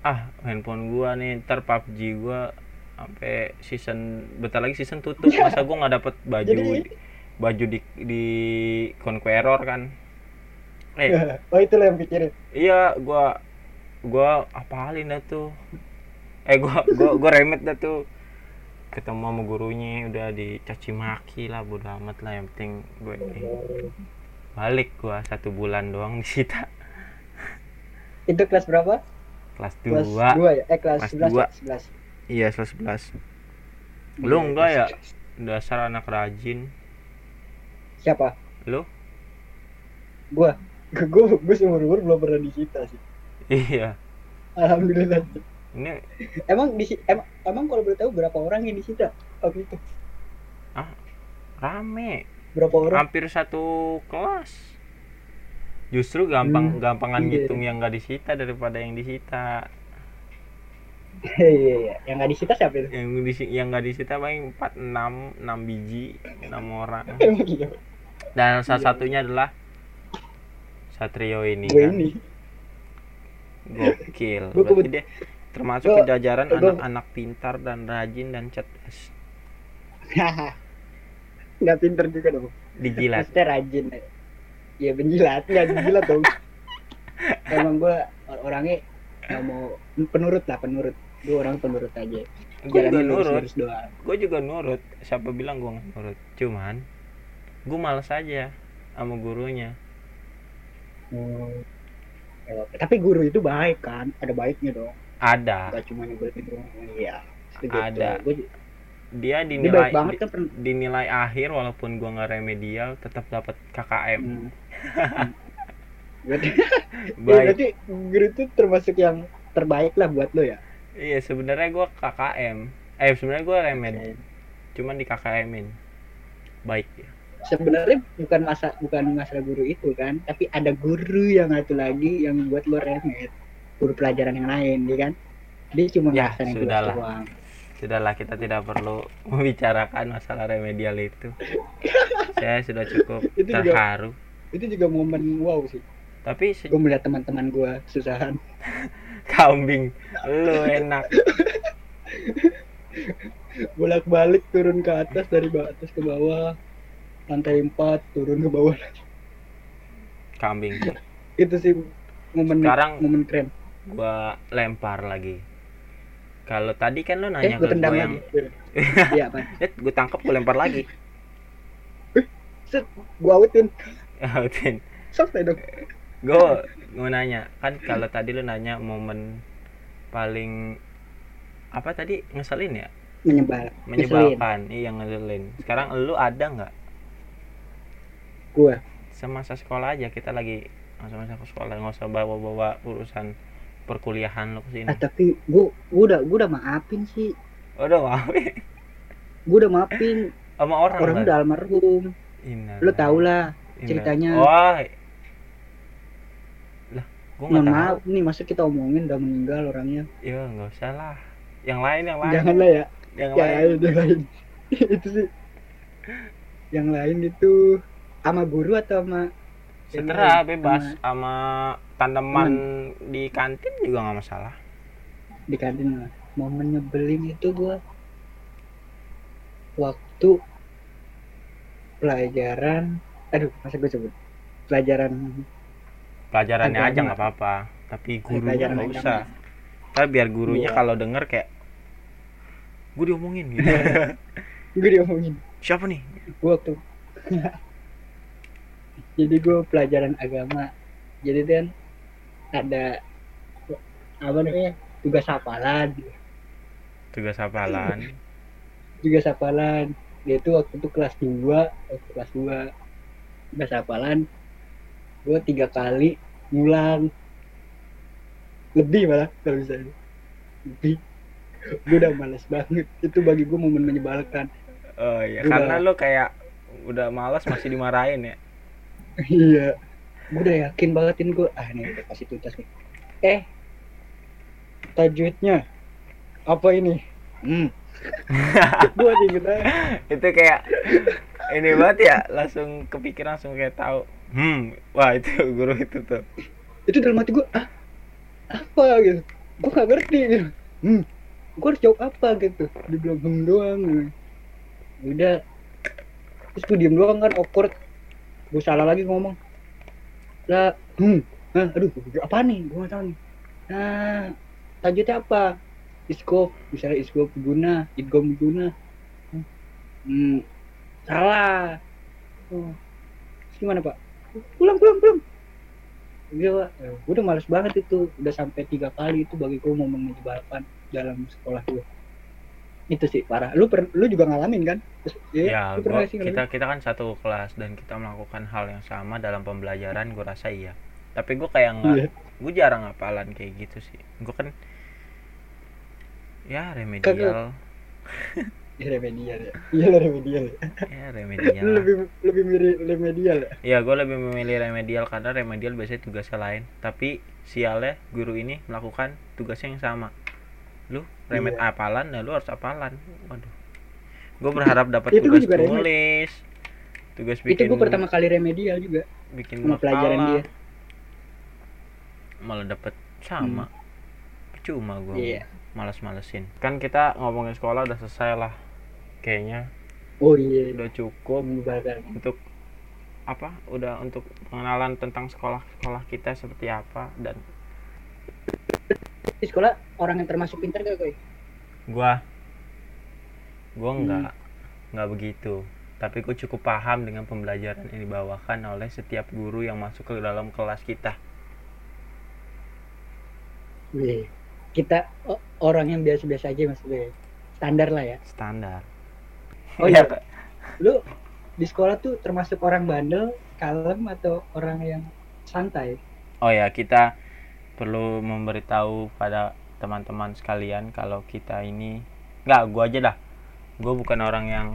A: ah handphone gua nih ntar PUBG gua sampai season bentar lagi season tutup. Masa gua nggak dapet baju
B: Jadi-
A: baju di di Conqueror kan? Eh.
B: Oh itu yang pikirin.
A: Iya gua gua apalin dah tuh eh gua gua gua remet dah tuh. Ketemu sama gurunya udah dicaci maki lah bodo amat lah yang penting gue ini. Balik gua satu bulan doang di Sita.
B: Itu kelas berapa?
A: Kelas
B: kelas
A: 2
B: dua ya? Eh kelas
A: Kelas
B: 11
A: dua.
B: sebelas.
A: Iya kelas 11 lu enggak ya? dasar anak rajin.
B: Siapa?
A: Lu?
B: Gua. Gua gua seumur umur belum pernah disita sih.
A: Iya.
B: Alhamdulillah
A: ini
B: emang di emang, emang kalau boleh tahu berapa orang yang disita waktu itu?
A: Rame.
B: Berapa orang?
A: Hampir satu kelas. Justru gampang
B: Hmm,
A: gampangan
B: iya.
A: ngitung yang nggak disita daripada yang disita
B: iya iya. Yang nggak disita siapa itu?
A: Yang di yang nggak disita paling 4 6 6 biji 6 orang.
B: Iya.
A: Dan salah
B: Iya.
A: satunya adalah Satrio ini
B: gue
A: kan.
B: ini.
A: Gokil.
B: Gua
A: berarti
B: kebet-
A: dia termasuk ke jajaran anak-anak pintar dan rajin dan cerdas.
B: Nggak pinter juga dong.
A: Dijilat.
B: Maksudnya rajin. Ya penjilat nggak penjilat dong. Emang gue orangnya nggak mau penurut lah penurut. Gue orang penurut aja.
A: Gue juga nurut. gue juga nurut. Siapa bilang gue nggak nurut? Cuman gue males aja sama gurunya.
B: Hmm. Tapi guru itu baik kan? Ada baiknya dong
A: ada.
B: Gak cuma doang. Iya
A: Ada.
B: Gua-
A: dia
B: dia
A: dinilai
B: baik banget
A: di-
B: kan pernah
A: dinilai akhir walaupun gua nggak remedial tetap dapat KKM
B: Hmm. Berarti, ya,
A: baik
B: berarti guru itu termasuk yang terbaik lah buat lo ya?
A: Iya sebenarnya gua KKM eh sebenarnya gua remed. Cuman di KKM-in baik. Ya
B: sebenarnya bukan masa bukan masalah guru itu kan tapi ada guru yang satu lagi yang buat lo remet guru pelajaran yang lain ya kan? Dia cuma
A: Ya,
B: tugas
A: sudahlah.
B: doang.
A: Sudahlah kita tidak perlu membicarakan masalah remedial itu. Saya sudah cukup
B: Itu juga-
A: terharu.
B: itu juga momen wow sih.
A: Tapi se-
B: gue melihat teman-teman gue susahan
A: kambing. Lu enak.
B: Bolak-balik turun ke atas dari atas ke bawah. Lantai 4 turun ke bawah.
A: Kambing.
B: Itu sih momen
A: Sekarang-
B: momen keren
A: gua lempar lagi. Kalau tadi kan lu
B: eh
A: nanya
B: gue
A: ke
B: tendang
A: gua yang
B: lagi. Iya apa
A: eh gue tangkap gue lempar lagi.
B: Set gue outin
A: Autin.
B: Selesai dong.
A: Gue mau nanya kan kalau tadi lu nanya momen paling apa tadi? Ngeselin ya?
B: Menyebal
A: menyebalkan iya ngeselin. Sekarang lu ada nggak?
B: Gue
A: semasa sekolah aja kita lagi masa-masa sekolah nggak usah bawa-bawa urusan perkuliahan lo ke sini
B: ah, tapi gue gue udah gue udah maafin sih.
A: Udah maaf
B: gue udah maafin.
A: Sama orang
B: orang udah almarhum.
A: Inna
B: lo tau lah ceritanya.
A: wah. Lah gue nggak
B: mohon
A: tahu.
B: maaf nih masa kita omongin udah meninggal orangnya.
A: Ya nggak usah lah. Yang lain yang lain.
B: Jangan lah ya.
A: Yang
B: ya
A: lain.
B: yang lain. Itu sih. Yang lain itu sama guru atau sama
A: seterah
B: sama-
A: bebas sama tanaman di kantin juga nggak masalah.
B: Di kantin lah momen nyebelin itu gua. Waktu pelajaran aduh masa gue sebut? Pelajaran
A: pelajarannya
B: Agama.
A: aja nggak apa-apa tapi gurunya nggak usah. Tapi biar gurunya
B: Iya.
A: kalau denger kayak gue diomongin gitu.
B: Gue diomongin.
A: Siapa nih?
B: Gue waktu jadi gue pelajaran agama. Jadi kan ada apa namanya tugas hafalan.
A: Tugas hafalan.
B: Tugas hafalan. Dia itu waktu itu kelas 2 waktu kelas 2 tugas hafalan gue tiga kali ngulang. Lebih malah kalau bisa lebih. Gue udah males banget. Itu bagi gue momen menyebalkan.
A: Oh iya
B: Udah.
A: karena lu kayak udah malas masih dimarahin ya?
B: Iya gue udah yakin bangetin gue ah nih udah kasih tuntas nih. Eh. Tajwidnya. Apa ini? Hmm. Gue inget aja
A: itu kayak ini banget ya langsung kepikiran langsung kayak tahu. Hmm wah itu guru itu tuh.
B: Itu dalam hati gue ah apa gitu? Gue gak ngerti gitu. Hmm. Gue harus jawab apa gitu? Dia bilang hmm doang. Gitu. udah. Terus gue diem doang kan awkward. Gue salah lagi ngomong lah hmm ah, aduh apa nih gue gak tahu nih nah tajwidnya apa iskop misalnya iskop guna idgom guna hmm salah oh. Terus gimana pak pulang pulang pulang Iya, Pak. gue udah males banget itu. Udah sampai tiga kali itu bagi gue momen menyebalkan dalam sekolah gue. Itu sih parah. Lu per, lu juga ngalamin kan? Terus,
A: ya
B: lu
A: gua,
B: sih ngalamin?
A: kita kita kan satu kelas dan kita melakukan hal yang sama dalam pembelajaran gue rasa iya tapi gue kayak nggak
B: Iya.
A: gue jarang hafalan kayak gitu sih gue kan ya remedial
B: Iya remedial ya. Iya lah remedial ya.
A: ya remedial
B: Lu lebih lebih mirip remedial ya.
A: ya gue lebih memilih remedial karena remedial biasanya tugasnya lain tapi sialnya guru ini melakukan tugasnya yang sama lu remed
B: Iya.
A: hafalan nah lu harus hafalan waduh gue berharap dapat
B: Itu
A: tugas tulis tugas
B: Itu
A: bikin
B: gue pertama kali remedial juga
A: bikin
B: sama pelajaran
A: makalah,
B: dia.
A: malah dapet sama percuma gue
B: Hmm. Iya.
A: males-malesin kan kita ngomongin sekolah udah selesai lah kayaknya
B: Oh iya.
A: udah cukup
B: Menyebalkan.
A: untuk apa udah untuk pengenalan tentang sekolah sekolah kita seperti apa dan
B: Di sekolah orang yang termasuk pintar gak gue?
A: gua. Gua
B: Hmm.
A: nggak nggak begitu. Tapi gua cukup paham dengan pembelajaran yang dibawakan oleh setiap guru yang masuk ke dalam kelas kita.
B: Wih, kita orang yang biasa-biasa aja maksudnya standar lah ya.
A: Standar.
B: Oh
A: Iya,
B: iya. Lu di sekolah tuh termasuk orang bandel kalem atau orang yang santai?
A: Oh ya kita perlu memberitahu pada teman-teman sekalian kalau kita ini nggak gua aja dah. Gue bukan orang yang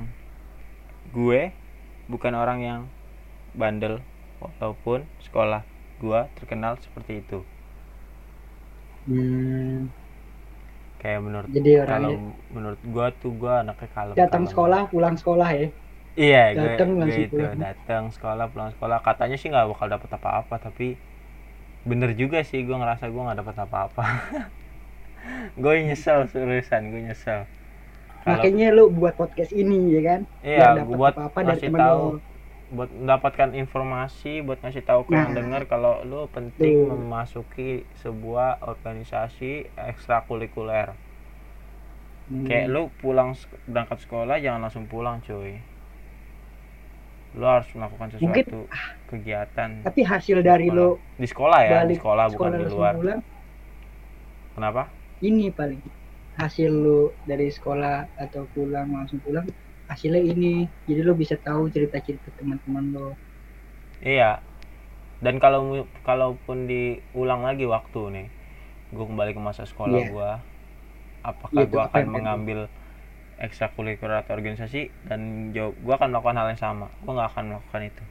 A: gue bukan orang yang bandel walaupun sekolah gua terkenal seperti itu.
B: Hmm,
A: kayak menurut
B: jadi
A: kalau
B: orangnya
A: menurut gua tuh gua anaknya kalem
B: datang
A: kalem.
B: sekolah pulang sekolah ya?
A: Iya gue,
B: datang
A: gue
B: langsung
A: itu datang sekolah pulang sekolah. Katanya sih nggak bakal dapat apa-apa tapi bener juga sih gue ngerasa gue nggak dapat apa-apa. Gue nyesel seriusan gue nyesel.
B: Makanya lu buat podcast ini ya kan?
A: Iya gue buat
B: apa-apa dari
A: ngasih tahu. buat mendapatkan informasi buat ngasih tahu ke yang
B: Nah.
A: dengar kalau lu penting
B: Tuh.
A: memasuki sebuah organisasi ekstrakurikuler.
B: Hmm.
A: kayak lu pulang berangkat sekolah jangan langsung pulang cuy lu harus melakukan
B: Mungkin-
A: sesuatu kegiatan.
B: tapi hasil dari
A: Sekolah.
B: lo
A: di sekolah ya di
B: balik
A: sekolah bukan di luar. kenapa?
B: Ini paling hasil lu dari sekolah atau pulang langsung pulang hasilnya ini. Jadi lu bisa tahu cerita-cerita teman-teman lo
A: iya. Dan kalau kalaupun diulang lagi waktu nih gue kembali ke masa sekolah
B: Iya.
A: gua apakah
B: Iya, tetap
A: akan mengambil ekstrakurikuler atau organisasi dan jawab gua akan melakukan hal yang sama. Gua nggak akan melakukan itu.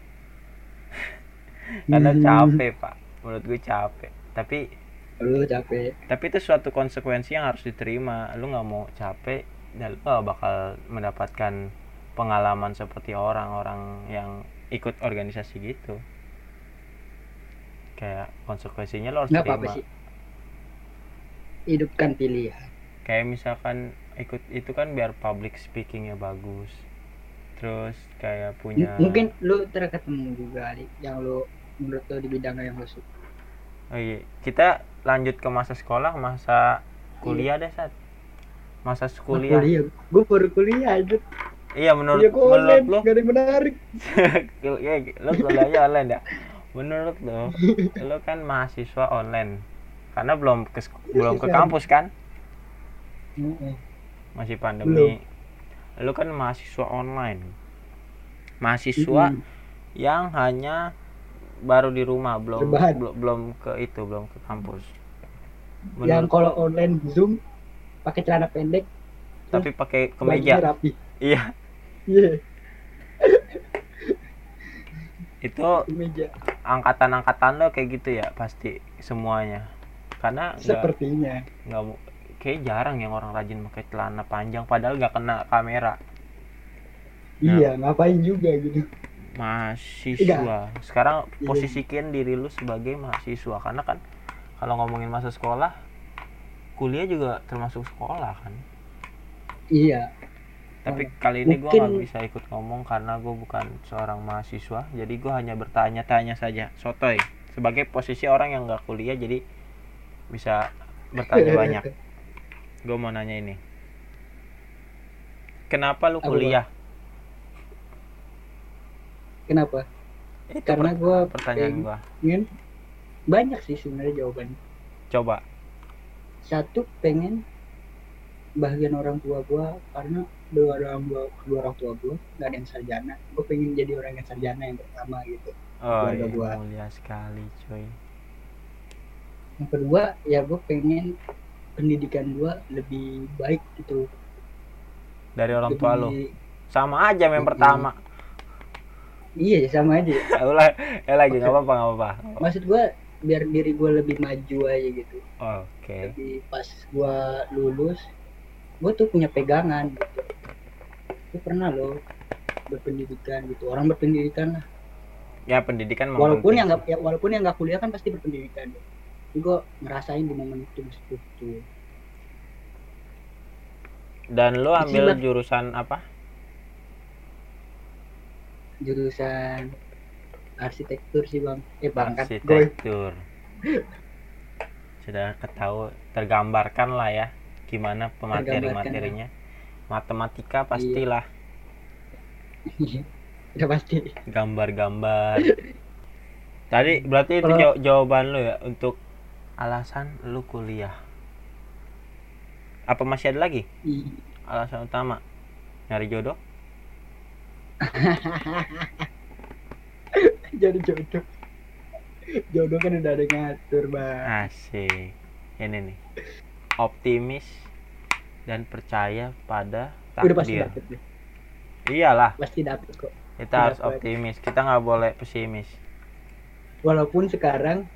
A: Karena
B: Hmm.
A: capek pak. Menurut gue capek. Tapi
B: lu capek.
A: tapi itu suatu konsekuensi yang harus diterima. Lu nggak mau capek dan lu nggak bakal mendapatkan pengalaman seperti orang-orang yang ikut organisasi gitu. Kayak konsekuensinya lo harus
B: nggak
A: terima.
B: apa-apa sih hidupkan pilihan.
A: Kayak misalkan ikut itu kan biar public speakingnya bagus. Terus kayak punya
B: mungkin lu ter ketemu juga Ali, yang lu menurut lu di bidang yang lu suka.
A: Oh iya kita lanjut ke masa sekolah masa kuliah deh saat masa kuliah.
B: kuliah? Gue baru kuliah aja
A: iya menurut
B: kuliah gue
A: menurut
B: online
A: lo
B: gak ada yang menarik.
A: Ya lo kuliahnya online ya? Menurut lo lo kan mahasiswa online. Karena belum ke belum ke
B: Iya.
A: kampus kan. Masih pandemi. Lo kan mahasiswa online. Mahasiswa
B: Mm-mm.
A: yang hanya baru di rumah belum
B: Rebahan.
A: belum belum ke itu belum ke kampus.
B: Yang
A: Menurut
B: kalau
A: lo,
B: online zoom pakai celana pendek
A: tapi pakai kemeja.
B: rapi.
A: Iya.
B: Iya.
A: Itu
B: kemeja.
A: angkatan-angkatan lo kayak gitu ya pasti semuanya. Karena
B: sepertinya.
A: nggak kayak jarang yang orang rajin pakai celana panjang padahal nggak kena kamera. Nah.
B: iya ngapain juga gitu.
A: Mahasiswa. Sekarang
B: Iya.
A: posisikan diri lu sebagai mahasiswa karena kan kalau ngomongin masa sekolah kuliah juga termasuk sekolah kan?
B: Iya.
A: Tapi kali ini gua nggak bisa ikut ngomong karena gue bukan seorang mahasiswa jadi gua hanya bertanya-tanya saja sotoy. Sebagai posisi orang yang nggak kuliah jadi bisa bertanya banyak gue mau nanya ini. Kenapa lu kuliah?
B: Kenapa?
A: Itu
B: karena
A: per-
B: gue
A: pertanyaan gua.
B: pengen banyak sih sebenarnya jawabannya.
A: Coba.
B: Satu pengen bagian orang tua gua karena dua orang gua kedua orang tua gua nggak ada yang sarjana. Gue pengen jadi orang yang sarjana yang pertama gitu.
A: Oh
B: Keluarga
A: iya
B: gua.
A: mulia sekali coy
B: yang kedua ya gue pengen pendidikan gua lebih baik gitu.
A: Dari orang tua
B: Lebih-
A: sama aja yang pertama.
B: Iya sama aja.
A: Ulah ya lagi nggak apa-apa nggak apa-apa.
B: Maksud gua biar diri gua lebih maju aja gitu.
A: Oke.
B: Lebih pas gua lulus gua tuh punya pegangan gitu. Gue pernah loh berpendidikan gitu. Orang berpendidikan lah.
A: Ya pendidikan
B: walaupun yang nggak ya, walaupun yang nggak kuliah kan pasti berpendidikan gue ngerasain di momen itu gitu. itu
A: dan lu ambil jurusan apa?
B: Jurusan arsitektur sih bang. Eh gue
A: arsitektur. Sudah ketahui tergambarkan lah ya gimana pemateri materinya matematika pastilah.
B: Udah pasti.
A: Gambar-gambar. Tadi berarti itu jawaban lu ya untuk alasan lu kuliah. Apa masih ada lagi? Alasan utama. Nyari jodoh?
B: Jadi jodoh. Jodoh kan udah ada ngatur bang.
A: Asik. Ini nih. Optimis dan percaya pada
B: udah pasti
A: takdir
B: dapet
A: iyalah.
B: Pasti dapet kok.
A: Kita harus
B: Dapet.
A: optimis. Kita nggak boleh pesimis.
B: Walaupun sekarang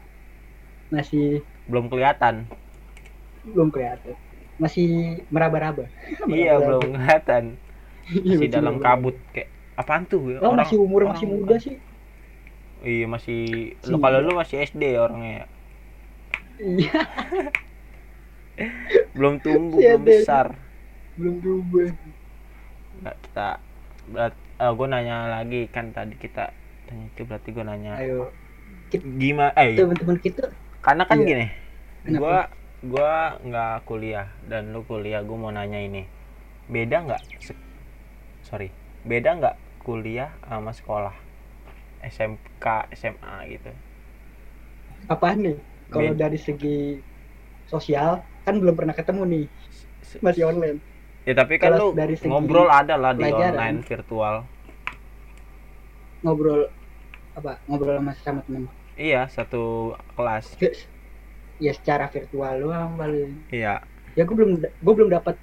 B: masih
A: belum kelihatan.
B: Belum kelihatan. Masih meraba-raba.
A: Iya belum kelihatan.
B: Iya,
A: masih dalam kabut kayak apaan tuh? Ya?
B: oh masih umur
A: orang
B: masih
A: bukan.
B: muda sih.
A: Iya masih
B: Si-
A: lu kalau lu masih SD orangnya ya.
B: iya.
A: Belum tumbuh
B: Si
A: belum besar.
B: Belum berubah
A: Nggak, kita berat gue nanya lagi kan tadi kita tanya itu berarti gue nanya
B: ayo.
A: Gimana eh
B: teman-teman kita
A: karena kan
B: Iya.
A: gini gua gua nggak kuliah dan lu kuliah gue mau nanya ini. Beda nggak sorry beda nggak kuliah sama sekolah? SMK SMA gitu.
B: Apaan nih? Kalau dari segi sosial kan belum pernah ketemu nih. Masih online.
A: Ya tapi kan lu
B: dari segi
A: ngobrol ada lah di
B: pelajaran.
A: online virtual.
B: Ngobrol apa? Ngobrol sama sama teman
A: iya satu kelas.
B: Ya secara virtual doang paling
A: iya.
B: Ya gue belum gue belum dapat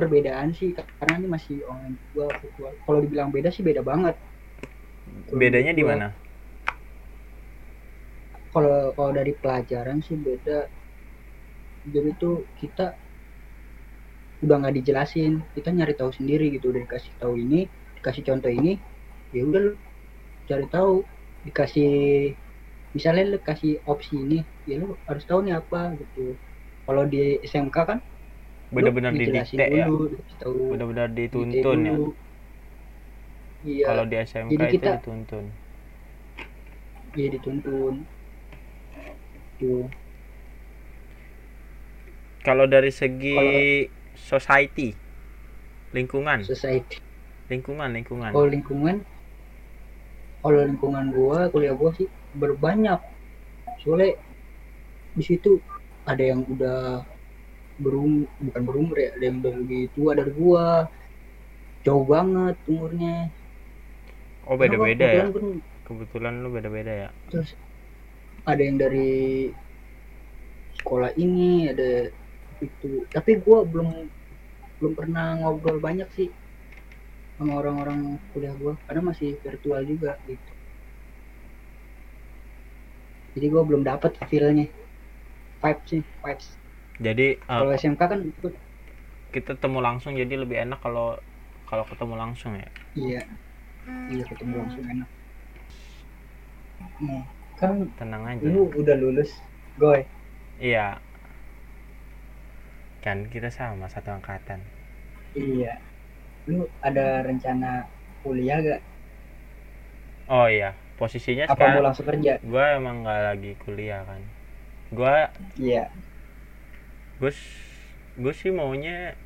B: perbedaan sih karena ini masih online gua virtual. Kalau dibilang beda sih beda banget.
A: Bedanya di mana?
B: Kalau kalau dari pelajaran sih beda. Jadi tuh kita udah nggak dijelasin. Kita nyari tahu sendiri gitu. Udah dikasih tahu ini dikasih contoh ini ya udah cari tahu. Dikasih misalnya lu kasih opsi ini ya lu harus tahu nih apa gitu. Kalau di SMK kan
A: bener-bener
B: dijelasin
A: didikte ya. bener-bener
B: dikte
A: dituntun ya.
B: iya.
A: Kalau di SMK
B: Jadi
A: itu
B: kita-
A: dituntun.
B: Iya dituntun. Tuh
A: kalau dari segi society lingkungan.
B: Society.
A: Lingkungan lingkungan.
B: Kalau lingkungan kalau lingkungan gua kuliah gua sih berbanyak soalnya di situ ada yang udah berum bukan berumur ya ada yang udah lebih tua dari gua. Jauh banget umurnya.
A: Oh beda-beda ya?
B: Karena gua kebetulan
A: kebetulan lu beda-beda ya?
B: Gua terus ada yang dari sekolah ini ada itu. Tapi gua belum belum pernah ngobrol banyak sih sama orang-orang kuliah gua. Karena masih virtual juga gitu jadi gua belum dapat feelnya. Vibes sih vibes.
A: Jadi eh,
B: kalau SMK kan gua-
A: kita ketemu langsung jadi lebih enak kalau kalau ketemu langsung ya?
B: Iya. Iya ketemu langsung enak. Nah, kan
A: tenang aja.
B: lu udah lulus goy.
A: Iya. Kan kita sama satu angkatan.
B: Iya. Lu ada rencana kuliah gak?
A: Oh iya posisinya
B: apa mau
A: sekarang
B: langsung kerja?
A: gue emang nggak lagi kuliah kan. Gue
B: iya.
A: Gue gue sih maunya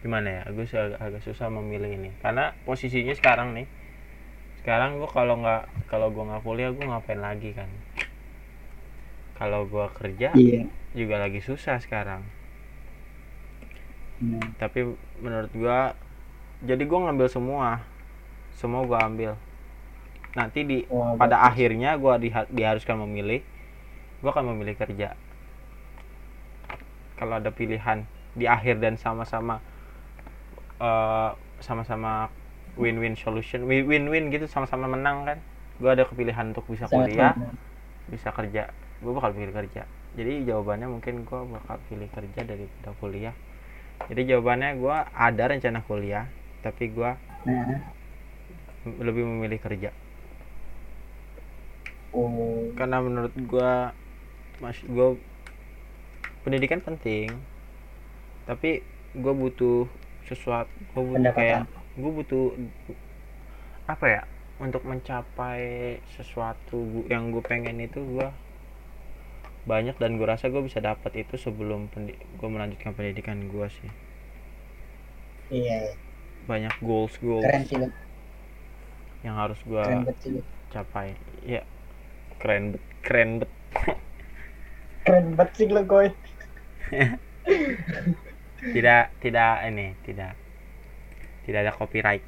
A: gimana ya gue agak, agak susah memilih ini. Karena posisinya sekarang nih sekarang gue kalau nggak kalau gue nggak kuliah gue ngapain lagi kan? Kalau gue kerja
B: iya.
A: juga lagi susah sekarang.
B: Nah,
A: tapi menurut gua jadi gua ngambil semua semua gua ambil. Nanti di
B: wah,
A: pada
B: bagus.
A: akhirnya gua diha- diharuskan memilih gua akan memilih kerja. Kalau ada pilihan di akhir dan sama-sama eh, sama-sama win-win solution win- win-win gitu sama-sama menang kan gua ada kepilihan untuk bisa kuliah bisa kerja. Gue bakal pilih kerja. Jadi jawabannya mungkin gue bakal pilih kerja daripada kuliah. Jadi jawabannya gue ada rencana kuliah tapi gue
B: nah
A: lebih memilih kerja?
B: Oh.
A: Karena menurut gue masih gue pendidikan penting. Tapi gue butuh sesuatu gue butuh
B: Pendapatan.
A: kayak gue butuh apa ya untuk mencapai sesuatu yang gue pengen itu gue banyak dan gue rasa gue bisa dapat itu sebelum gue melanjutkan pendidikan gue sih.
B: Iya.
A: Banyak goals goals
B: keren sih
A: yang harus gue capai. Ya keren bet keren bet.
B: Keren banget sih lo gue
A: tidak tidak ini tidak. Tidak ada copyright.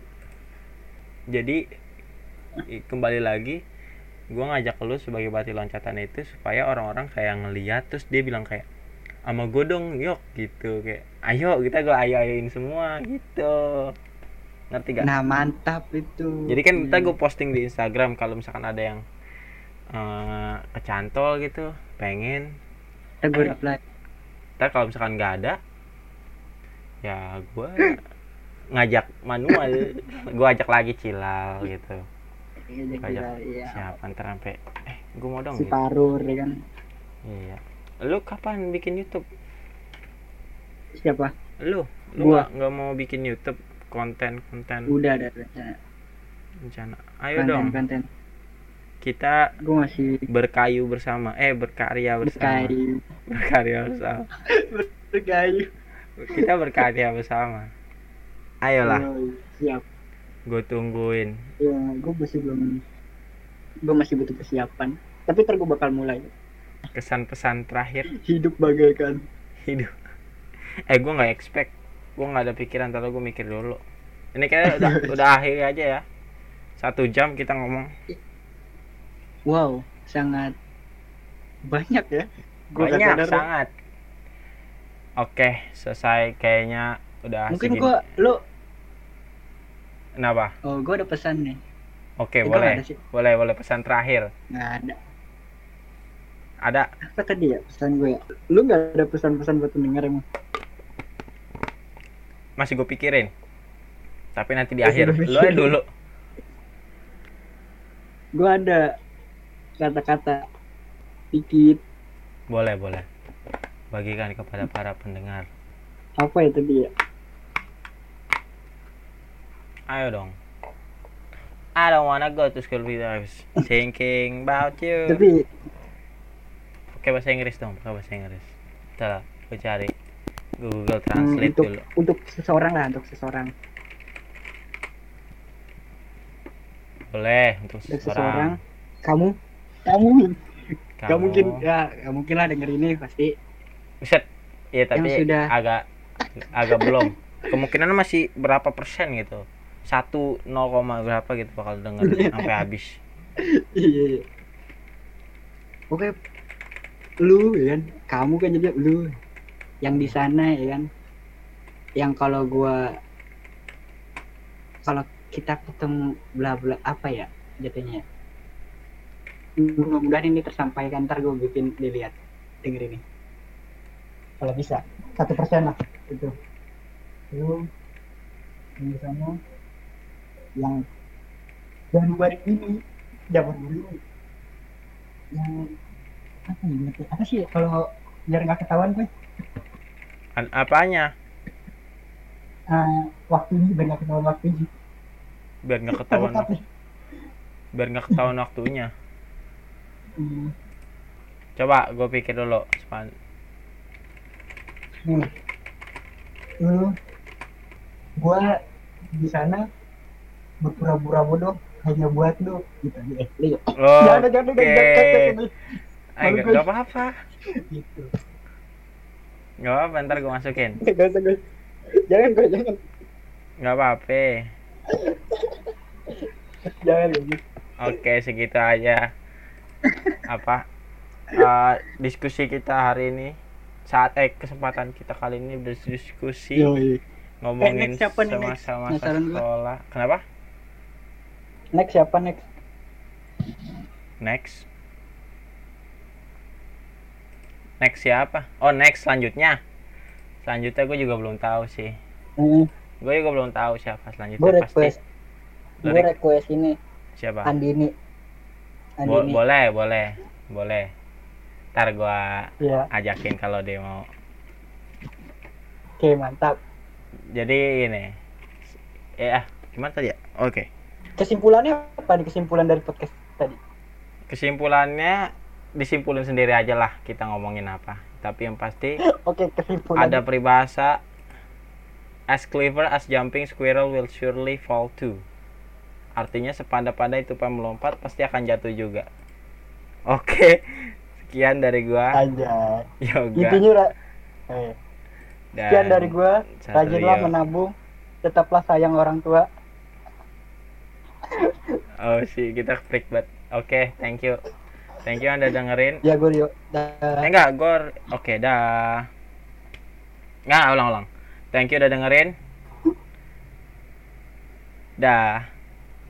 A: Jadi kembali lagi gua ngajak lu sebagai bati loncatan itu supaya orang-orang kayak ngeliat terus dia bilang kayak sama gue dong yuk gitu. Kayak ayo kita gue ayo ayoin semua gitu ngerti gak?
B: nah mantap itu
A: Jadi kan kita gue posting di Instagram kalau misalkan ada yang eh, kecantol gitu, pengen.
B: Ntar gue reply
A: Ntar kalau misalkan nggak ada, ya gue ngajak manual, gue ajak lagi Cilal gitu.
B: Iya,
A: Gua ajak
B: iya.
A: siapa ntar sampai, eh gue mau dong.
B: si
A: Gitu.
B: Parur ya kan
A: Iya. Lu kapan bikin YouTube?
B: siapa
A: Lu, lu
B: Gua.
A: nggak mau bikin YouTube konten konten
B: udah ada rencana
A: rencana? Ayo
B: konten
A: dong,
B: konten.
A: Kita
B: gue masih
A: berkayu bersama, eh berkarya bersama,
B: berkayu.
A: Berkarya bersama.
B: berkayu.
A: Kita berkarya bersama. Ayolah.
B: Oh, siap.
A: Gue tungguin.
B: Ya gue masih belum gue masih butuh persiapan tapi ntar gue bakal mulai.
A: Kesan pesan terakhir.
B: Hidup bagaikan.
A: Hidup. Eh gue nggak expect gue nggak ada pikiran tapi gue mikir dulu. Ini kayak udah udah akhir aja ya. Satu jam kita ngomong.
B: Wow sangat banyak ya. Gua
A: banyak
B: sadar.
A: sangat. Oke selesai kayaknya udah
B: mungkin
A: segini.
B: gue lo
A: kenapa?
B: Oh gue ada pesan nih.
A: Oke
B: Eh,
A: boleh. boleh boleh. Pesan terakhir.
B: Nggak ada.
A: Ada?
B: Apa tadi ya pesan gue ya? Lu nggak ada pesan-pesan buat pendengar emang
A: masih gue pikirin. Tapi nanti di akhir.
B: pikirin.
A: dulu.
B: Gue ada kata-kata dikit.
A: Boleh boleh. Bagikan kepada para pendengar.
B: Apa tadi ya
A: ayo dong. I don't wanna go to school without thinking about you.
B: Tapi
A: pakai bahasa Inggris dong pakai bahasa Inggris. Bentar, gue cari Google
B: hmm,
A: Translate
B: untuk
A: dulu.
B: untuk seseorang lah untuk seseorang.
A: Boleh untuk
B: untuk seseorang.
A: seseorang.
B: Kamu? Kamu.
A: Kamu.
B: Gak mungkin ya gak mungkin lah denger ini pasti.
A: Buset. Iya tapi
B: Yang sudah-
A: agak agak belum. Kemungkinan masih berapa persen gitu? Satu 0, berapa gitu bakal denger sampai habis.
B: Iya iya. oke. Lu ya kan? Kamu kan jadi lu yang di sana ya kan? Yang kalau gua kalau kita ketemu bla bla apa ya jatuhnya? Mudah-mudahan ini tersampaikan ntar gue bikin dilihat denger ini. Kalau bisa. Satu persen lah itu. Lu yang di sana yang baru-baru ini zaman dulu yang apa ya ngerti apa sih kalau biar nggak ketahuan gue
A: An apanya?
B: Uh, waktunya biar nggak ketahuan waktunya
A: biar nggak ketahuan biar nggak ketahuan waktunya.
B: Hmm,
A: coba gue pikir dulu Span.
B: Nih. Lu gua di sana berpura-pura bodoh hanya buat lu gitu. Eh lu
A: oh,
B: jangan jangan jangan jangan jangan. Malu
A: nggak
B: gue.
A: nggak apa-apa.
B: Gitu
A: nggak apa-apa ntar gue masukin.
B: Gak usah gue jangan gue jangan.
A: Nggak apa-apa.
B: Jangan gitu.
A: Oke segitu aja. Apa eh, diskusi kita hari ini. Saat eh kesempatan kita kali ini berdiskusi.
B: Yoi.
A: ngomongin
B: Eh, next siapa nih, next?
A: sama-sama sekolah. Kenapa?
B: Next siapa next?
A: Next next siapa? Oh next selanjutnya. Selanjutnya gue juga belum tahu sih.
B: Hmm,
A: gue juga belum tahu siapa selanjutnya
B: gue
A: pasti.
B: request. Gue request ini.
A: Siapa?
B: Andini.
A: Bo-
B: Andini.
A: boleh boleh. Boleh. Ntar gue
B: ya
A: ajakin kalau dia mau.
B: Oke mantap.
A: Jadi ini. Eh ah gimana tadi ya? Oke.
B: Kesimpulannya apa nih? Kesimpulan dari podcast tadi?
A: Kesimpulannya disimpulin sendiri aja lah kita ngomongin apa tapi yang pasti
B: oke kesimpulan
A: ada peribahasa as clever as jumping squirrel will surely fall too artinya sepandai-pandai tupai melompat pasti akan jatuh juga Oke. Sekian dari gua.
B: aja
A: Yoga.
B: intinya Ra- eh,
A: Dan
B: sekian dari gua rajinlah menabung tetaplah sayang orang tua
A: Oh sih, kita freak banget. Oke, thank you. Thank you Anda dengerin.
B: ya gue yuk
A: Eh, enggak, gor. Oke, dah. Enggak, ulang-ulang. Thank you udah dengerin. Dah.